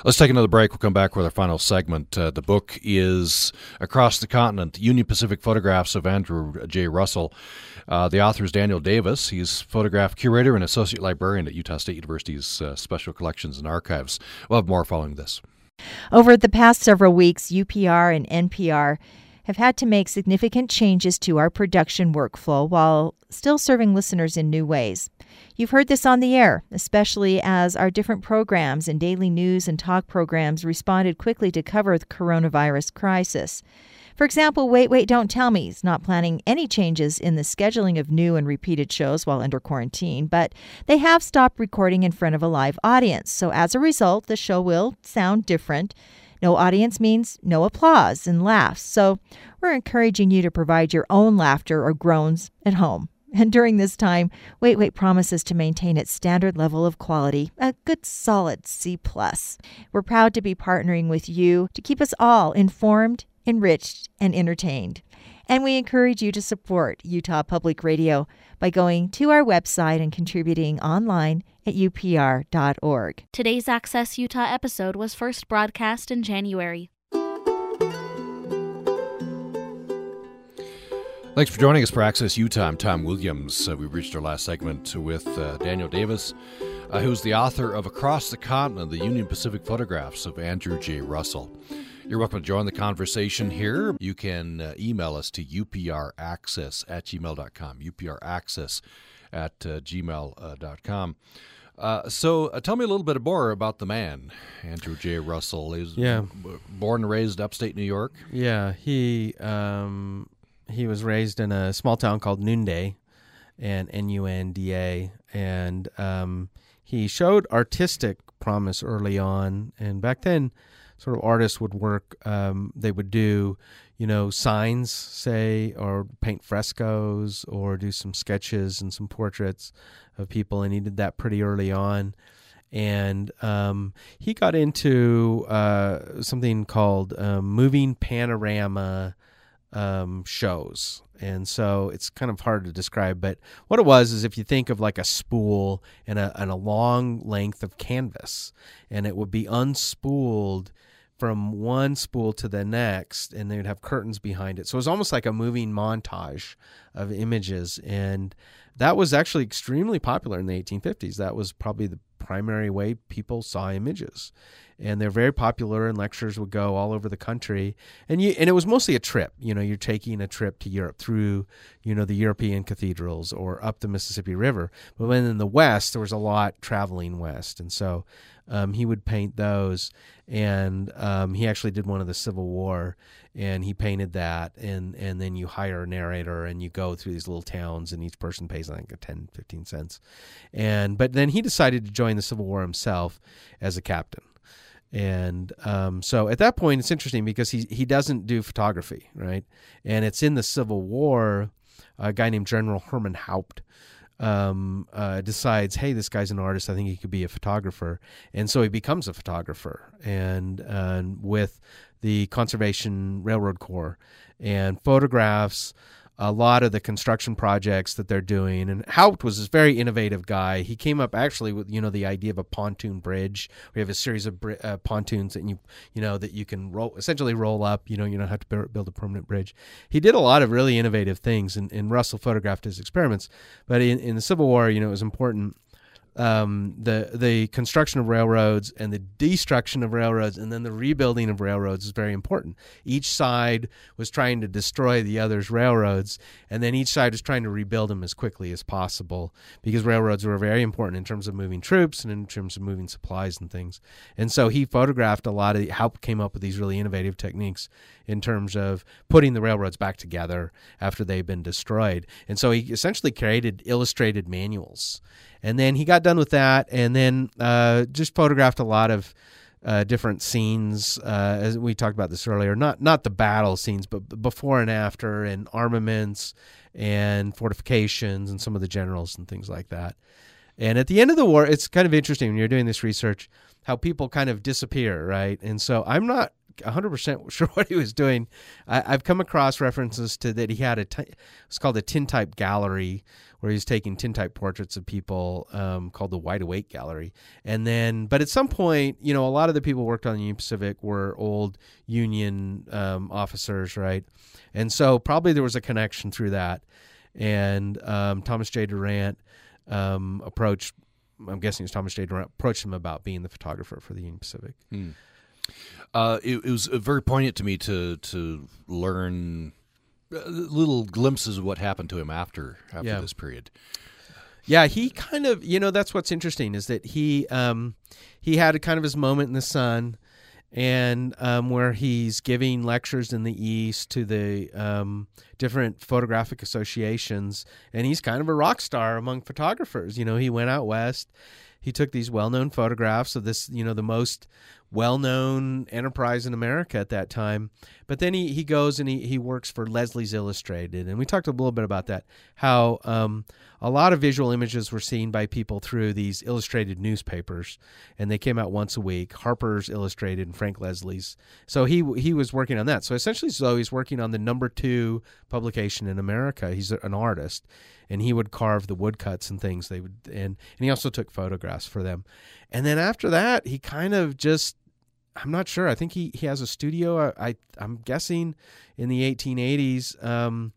Let's take another break. We'll come back with our final segment. Uh, the book is Across the Continent Union Pacific Photographs of Andrew J. Russell. Uh, the author is Daniel Davis. He's photograph curator and associate librarian at Utah State University's uh, Special Collections and Archives. We'll have more following this. Over the past several weeks, UPR and NPR have had to make significant changes to our production workflow while still serving listeners in new ways. You've heard this on the air, especially as our different programs and daily news and talk programs responded quickly to cover the coronavirus crisis. For example, Wait, Wait, Don't Tell Me is not planning any changes in the scheduling of new and repeated shows while under quarantine, but they have stopped recording in front of a live audience. So as a result, the show will sound different. No audience means no applause and laughs. So we're encouraging you to provide your own laughter or groans at home. And during this time, Wait Wait promises to maintain its standard level of quality, a good solid C+. We're proud to be partnering with you to keep us all informed, enriched, and entertained. And we encourage you to support Utah Public Radio by going to our website and contributing online at upr.org. Today's Access Utah episode was first broadcast in January. Thanks for joining us for Access Utah. I'm Tom Williams. Uh, we've reached our last segment with uh, Daniel Davis, uh, who's the author of Across the Continent, the Union Pacific Photographs of Andrew J. Russell. You're welcome to join the conversation here. You can uh, email us to upraccess at gmail.com, upraccess at uh, gmail.com. Uh, so uh, tell me a little bit more about the man, Andrew J. Russell. He was Yeah. b- born and raised upstate New York. Yeah, he um, he was raised in a small town called Nunda, and N U N D A, and um, he showed artistic promise early on. And back then, sort of artists would work. Um, they would do, you know, signs, say, or paint frescoes, or do some sketches and some portraits of people. And he did that pretty early on and um, he got into uh, something called um, moving panorama um, shows. And so it's kind of hard to describe, but what it was is if you think of like a spool and a, and a long length of canvas, and it would be unspooled from one spool to the next, and they would have curtains behind it. So it was almost like a moving montage of images, and that was actually extremely popular in the 1850s. That was probably the primary way people saw images and they're very popular and lectures would go all over the country. And you and it was mostly a trip you know you're taking a trip to Europe through you know the European cathedrals or up the Mississippi River. But when in the west there was a lot traveling west. And so um, he would paint those. And um, he actually did one of the Civil War and he painted that. And and then you hire a narrator and you go through these little towns and each person pays I think 10 15 cents. And but then he decided to join the Civil War himself as a captain and um, so at that point, it's interesting because he he doesn't do photography, right? And it's in the Civil War, a guy named General Herman Haupt um, uh, decides, hey, this guy's an artist. I think he could be a photographer, and so he becomes a photographer, and with the Construction Railroad Corps, and photographs a lot of the construction projects that they're doing. And Haupt was this very innovative guy. He came up actually with you know the idea of a pontoon bridge. We have a series of uh, pontoons that you you know that you can roll essentially roll up. You know you don't have to build a permanent bridge. He did a lot of really innovative things, and, and Russell photographed his experiments. But in, in the Civil War, you know, it was important um, the the construction of railroads and the destruction of railroads and then the rebuilding of railroads is very important. Each side was trying to destroy the other's railroads, and then each side was trying to rebuild them as quickly as possible because railroads were very important in terms of moving troops and in terms of moving supplies and things. And so he photographed a lot of Haupt came up with these really innovative techniques in terms of putting the railroads back together after they've been destroyed. And so he essentially created illustrated manuals and then he got done with that, and then uh, just photographed a lot of uh, different scenes. Uh, as we talked about this earlier, not not the battle scenes, but before and after, and armaments and fortifications, and some of the generals and things like that. And at the end of the war, it's kind of interesting when you're doing this research how people kind of disappear, right? And so I'm not 100% sure what he was doing. I, have come across references to that he had a, t- it's called a tintype gallery, where he's taking tintype portraits of people um, called the Wide Awake Gallery. And then, but at some point, you know, a lot of the people worked on the Union Pacific were old Union um, officers, right? And so probably there was a connection through that. And um, Thomas J. Durant um, approached, I'm guessing it's Thomas J. Durant, approached him about being the photographer for the Union Pacific. Hmm. Uh, it, it was very poignant to me to to learn uh, little glimpses of what happened to him after after yeah. this period. Yeah, he kind of you know that's what's interesting is that he um, he had a kind of his moment in the sun, and um, where he's giving lectures in the East to the um, different photographic associations, and he's kind of a rock star among photographers. You know, he went out west. He took these well-known photographs of this, you know, the most well-known enterprise in America at that time. But then he, he goes and he, he works for Leslie's Illustrated, and we talked a little bit about that. How um, a lot of visual images were seen by people through these illustrated newspapers, and they came out once a week. Harper's Illustrated and Frank Leslie's. So he he was working on that. So essentially, so he's working on the number two publication in America. He's an artist, and he would carve the woodcuts and things. They would and and he also took photographs for them. And then after that, he kind of just I'm not sure. I think he, he has a studio. I, I am guessing in the 1880s. Um,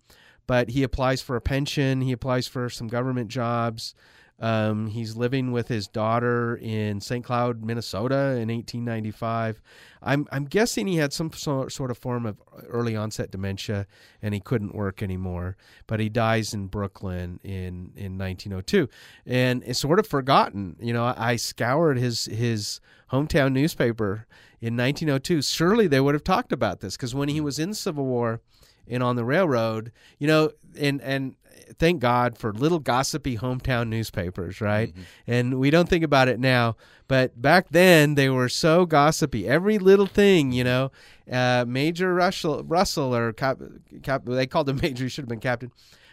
but he applies for a pension. He applies for some government jobs. Um, he's living with his daughter in St. Cloud, Minnesota, in 1895. I'm I'm guessing he had some sort of form of early onset dementia, and he couldn't work anymore. But he dies in Brooklyn in in 1902, and it's sort of forgotten. You know, I scoured his his hometown newspaper in 1902. Surely they would have talked about this because when he was in Civil War and on the railroad, you know, and and thank God for little gossipy hometown newspapers, right? Mm-hmm. And we don't think about it now, but back then they were so gossipy. Every little thing, you know, uh, Major Russell, Russell or Cap, Cap, they called him Major. He should have been Captain.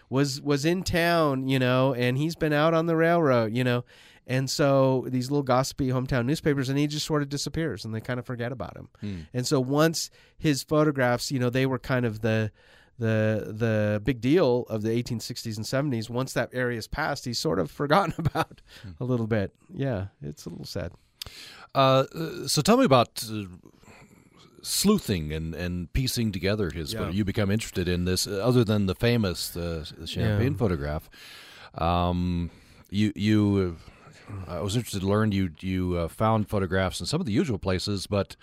Was was in town, you know, and he's been out on the railroad, you know. And so these little gossipy hometown newspapers, and he just sort of disappears, and they kind of forget about him. Hmm. And so once his photographs, you know, they were kind of the the the big deal of the 1860s and 70s. Once that area is passed, he's sort of forgotten about hmm. a little bit. Yeah, it's a little sad. Uh, so tell me about uh, sleuthing and, and piecing together his Yeah. You become interested in this, uh, other than the famous the, the champagne Yeah. photograph. Um, you you, uh, I was interested to learn you you uh, found photographs in some of the usual places, but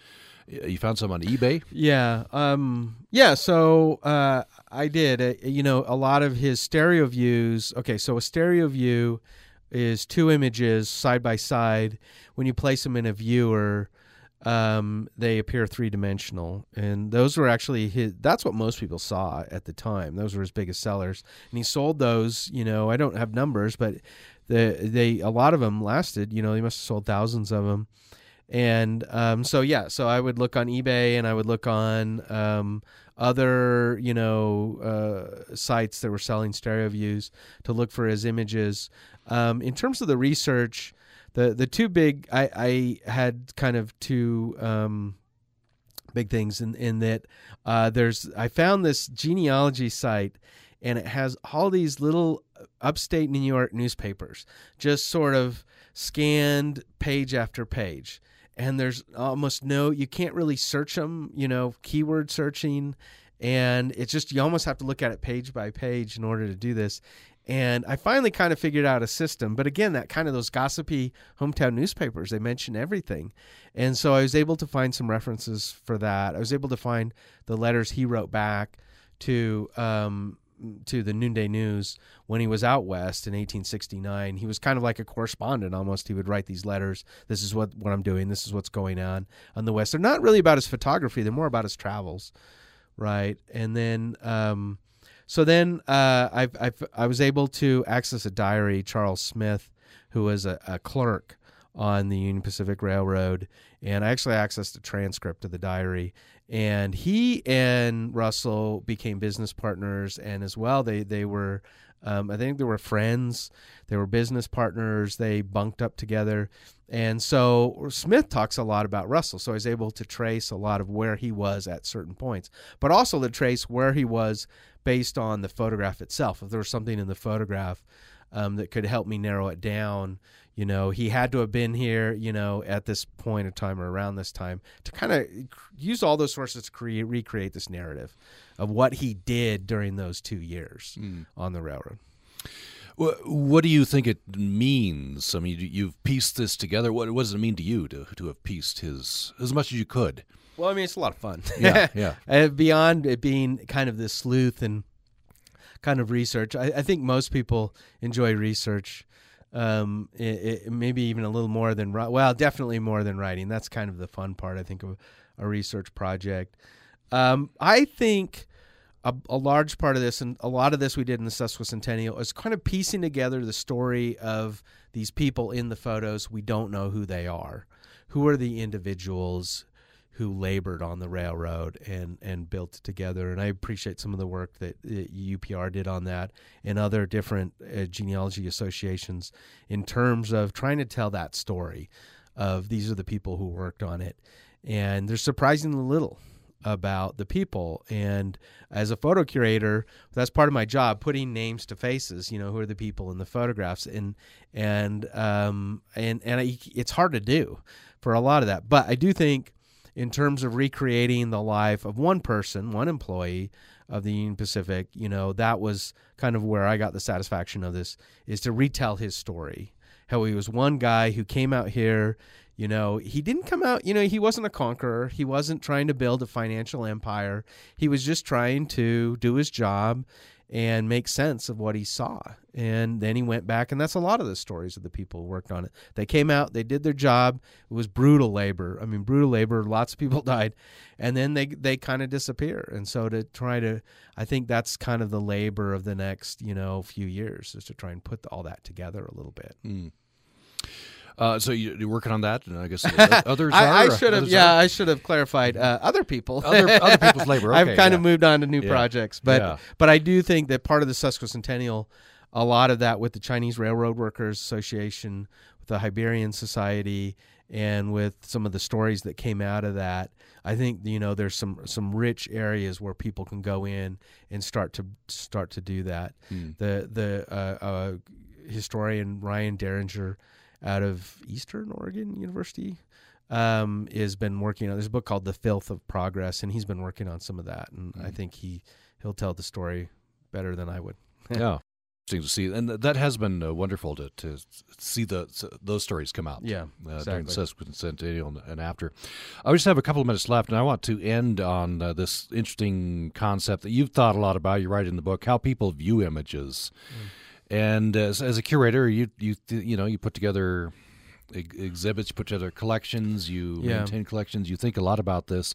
you found some on eBay. Yeah. Um, yeah. So uh, I did. Uh, you know, a lot of his stereo views. Okay, so a stereo view is two images side by side. When you place them in a viewer, um, they appear three dimensional, and those were actually his. That's what most people saw at the time. Those were his biggest sellers, and he sold those. You know, I don't have numbers, but the they a lot of them lasted. You know, they must have sold thousands of them and um, so yeah so i would look on ebay and i would look on um, other you know uh, sites that were selling stereo views to look for his images um, in terms of the research the the two big i, I had kind of two um, big things in, in that uh, there's i found this genealogy site and it has all these little upstate new york newspapers just sort of scanned page after page. And there's almost no you can't really search them you know keyword searching. And it's just you almost have to look at it page by page in order to do this. And i finally kind of figured out a system. But again that kind of those gossipy hometown newspapers they mention everything. And so i was able to find some references for that. I was able to find the letters he wrote back to um, to the Nunda News when he was out west in 1869. He was kind of like a correspondent almost. He would write these letters. This is what what I'm doing. This is what's going on on the west. They're not really about his photography. They're more about his travels, right? And then um, so then uh, I I I was able to access a diary. Charles Smith, who was a, a clerk on the Union Pacific Railroad, and I actually accessed a transcript of the diary. And he and Russell became business partners, and as well they they were, um, I think they were friends. They were business partners. They bunked up together, and so Smith talks a lot about Russell. So was able to trace a lot of where he was at certain points, but also to trace where he was based on the photograph itself. If there was something in the photograph um, that could help me narrow it down. You know, he had to have been here, you know, at this point of time or around this time to kind of use all those sources to create, recreate this narrative of what he did during those two years on the railroad. What, what do you think it means? I mean, you- you've pieced this together. What, what does it mean to you to to have pieced his as much as you could? Well, I mean, it's a lot of fun. Yeah, yeah. Uh, beyond it being kind of this sleuth and kind of research, I, I think most people enjoy research. Um, it, it, maybe even a little more than well, definitely more than writing. That's kind of the fun part, I think, of a research project. Um, I think a, a large part of this, and a lot of this we did in the Sesquicentennial, is kind of piecing together the story of these people in the photos. We don't know who they are. Who are the individuals who labored on the railroad and, and built it together? And I appreciate some of the work that UPR did on that and other different uh, genealogy associations in terms of trying to tell that story of these are the people who worked on it. And there's surprisingly little about the people. And as a photo curator, that's part of my job, putting names to faces. You know, who are the people in the photographs, and and um and and I, it's hard to do for a lot of that. But I do think, in terms of recreating the life of one person, one employee of the Union Pacific, you know, that was kind of where I got the satisfaction of this is to retell his story. How he was one guy who came out here you know, he didn't come out, you know, he wasn't a conqueror. He wasn't trying to build a financial empire. He was just trying to do his job and make sense of what he saw. And then he went back, and that's a lot of the stories of the people who worked on it. They came out, they did their job. It was brutal labor. I mean, brutal labor. Lots of people died, and then they they kind of disappear. And so to try to, I think that's kind of the labor of the next you know few years is to try and put all that together a little bit. Hmm. Uh, so you, you're working on that, and I guess others I, are. I should have, yeah, are? I should have clarified uh, other people, Other- other people's labor, I've kind yeah. of moved on to new Yeah. projects, but Yeah. but I do think that part of the Sesquicentennial, a lot of that with the Chinese Railroad Workers Association, with the Iberian Society, and with some of the stories that came out of that, I think you know there's some some rich areas where people can go in and start to start to do that. Hmm. The the uh, uh, historian Ryan Dearinger out of Eastern Oregon University um, has been working on. There's a book called The Filth of Progress, and he's been working on some of that. And I Mhm. think he he'll tell the story better than I would. yeah. Interesting to see, and that has been uh, wonderful to, to see the those stories come out. Yeah, uh, during the exactly. centennial and, and after. I just have a couple of minutes left, and I want to end on uh, this interesting concept that you've thought a lot about. You write in the book how people view images, and as, as a curator, you you you know you put together ex- exhibits, you put together collections, you Yeah. maintain collections, you think a lot about this.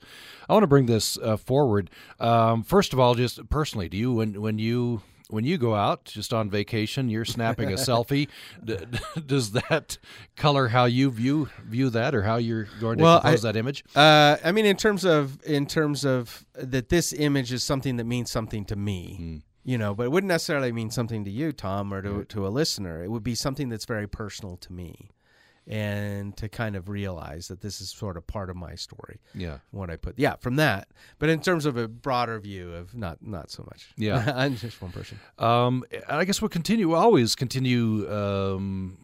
I want to bring this uh, forward. Um, first of all, just personally, do you when when you when you go out just on vacation, you're snapping a selfie. D- does that color how you view view that, or how you're going to Well, compose I- that image? Uh, I mean, in terms of in terms of that, this image is something that means something to me. Mm. You know, but it wouldn't necessarily mean something to you, Tom, or to to a listener. It would be something that's very personal to me, and to kind of realize that this is sort of part of my story. Yeah, What I put, yeah, from that. But in terms of a broader view of not not so much. Yeah. I'm just one person. Um, I guess we'll continue. We'll always continue. Um,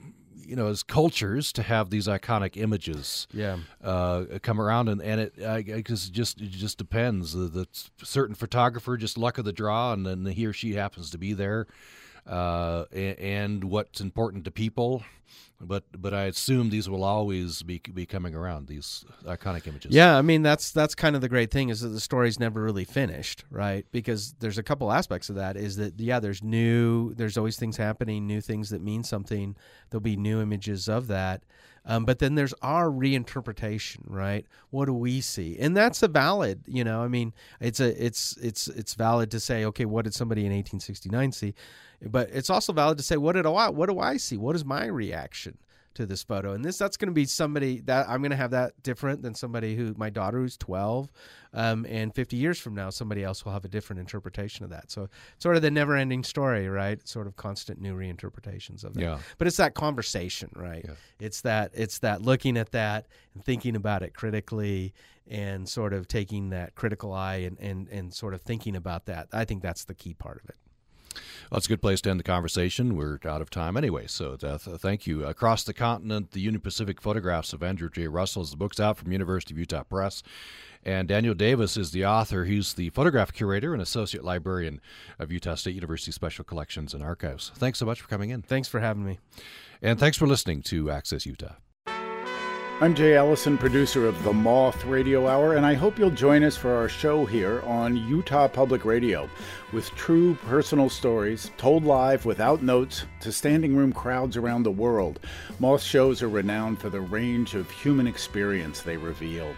you know, as cultures to have these iconic images Yeah. uh, come around, and and it I guess it just it just depends. The, the certain photographer, just luck of the draw, and then he or she happens to be there, uh, and, what's important to people. But but I assume these will always be be coming around these iconic images. Yeah, I mean that's that's kind of the great thing is that the story's never really finished, right? Because there's a couple aspects of that is that yeah, there's new there's always things happening, new things that mean something. There'll be new images of that. Um, but then there's our reinterpretation, right? What do we see? And that's a valid, you know, I mean, it's a it's it's it's valid to say, okay, what did somebody in 1869 see? But it's also valid to say, what did I what do I see? What is my reaction? To this photo. And this that's going to be somebody that i'm going to have that different than somebody who my daughter who's 12 um, and 50 years from now somebody else will have a different interpretation of that. So sort of the never ending story right? Sort of constant new reinterpretations of that Yeah. but it's that conversation right? Yeah. it's that it's that looking at that and thinking about it critically and sort of taking that critical eye and and, and sort of thinking about that. I think that's the key part of it Well, it's a good place to end the conversation. We're out of time anyway, so uh, th- thank you. Across the continent, the Union Pacific photographs of Andrew J. Russell is the book's out from University of Utah Press. And Daniel Davis is the author. He's the photograph curator and associate librarian of Utah State University Special Collections and Archives. Thanks so much for coming in. thanks for having me And thanks for listening to Access Utah. I'm Jay Allison, producer of The Moth Radio Hour, and I hope you'll join us for our show here on Utah Public Radio with true personal stories told live without notes to standing room crowds around the world. Moth shows are renowned for the range of human experience they reveal.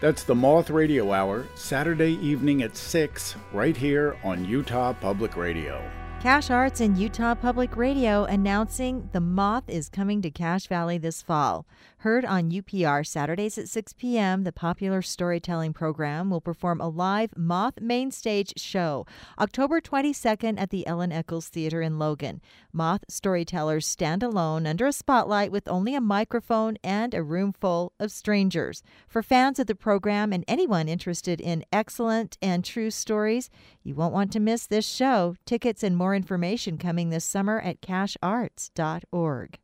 That's The Moth Radio Hour, Saturday evening at 6, right here on Utah Public Radio. Cache Arts and Utah Public Radio announcing The Moth is coming to Cache Valley this fall. Heard on UPR Saturdays at 6 p.m., the popular storytelling program will perform a live Moth main stage show October 22nd at the Ellen Eccles Theater in Logan. Moth storytellers stand alone under a spotlight with only a microphone and a room full of strangers. For fans of the program and anyone interested in excellent and true stories, you won't want to miss this show. Tickets and more information coming this summer at cachearts.org.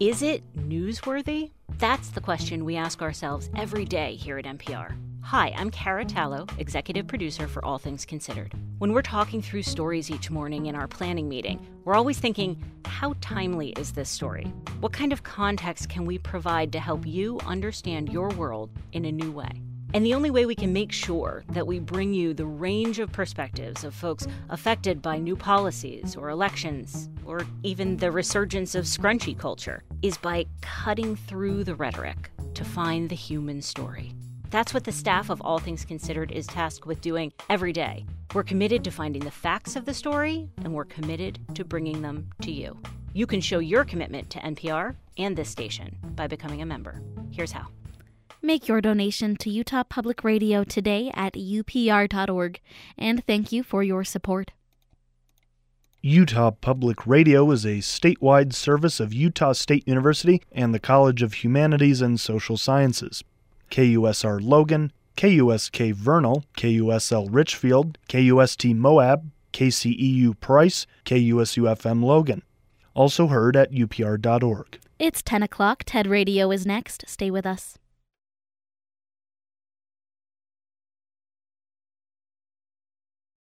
Is it newsworthy? That's the question we ask ourselves every day here at NPR. Hi, I'm Kara Tallow, executive producer for All Things Considered. When we're talking through stories each morning in our planning meeting, we're always thinking, how timely is this story? What kind of context can we provide to help you understand your world in a new way? And the only way we can make sure that we bring you the range of perspectives of folks affected by new policies or elections, or even the resurgence of scrunchy culture, is by cutting through the rhetoric to find the human story. That's what the staff of All Things Considered is tasked with doing every day. We're committed to finding the facts of the story, and we're committed to bringing them to you. You can show your commitment to NPR and this station by becoming a member. Here's how. Make your donation to Utah Public Radio today at upr.org, and thank you for your support. Utah Public Radio is a statewide service of Utah State University and the College of Humanities and Social Sciences. KUSR Logan, KUSK Vernal, KUSL Richfield, KUST Moab, KCEU Price, KUSUFM Logan. Also heard at upr.org. It's 10 o'clock. TED Radio is next. Stay with us.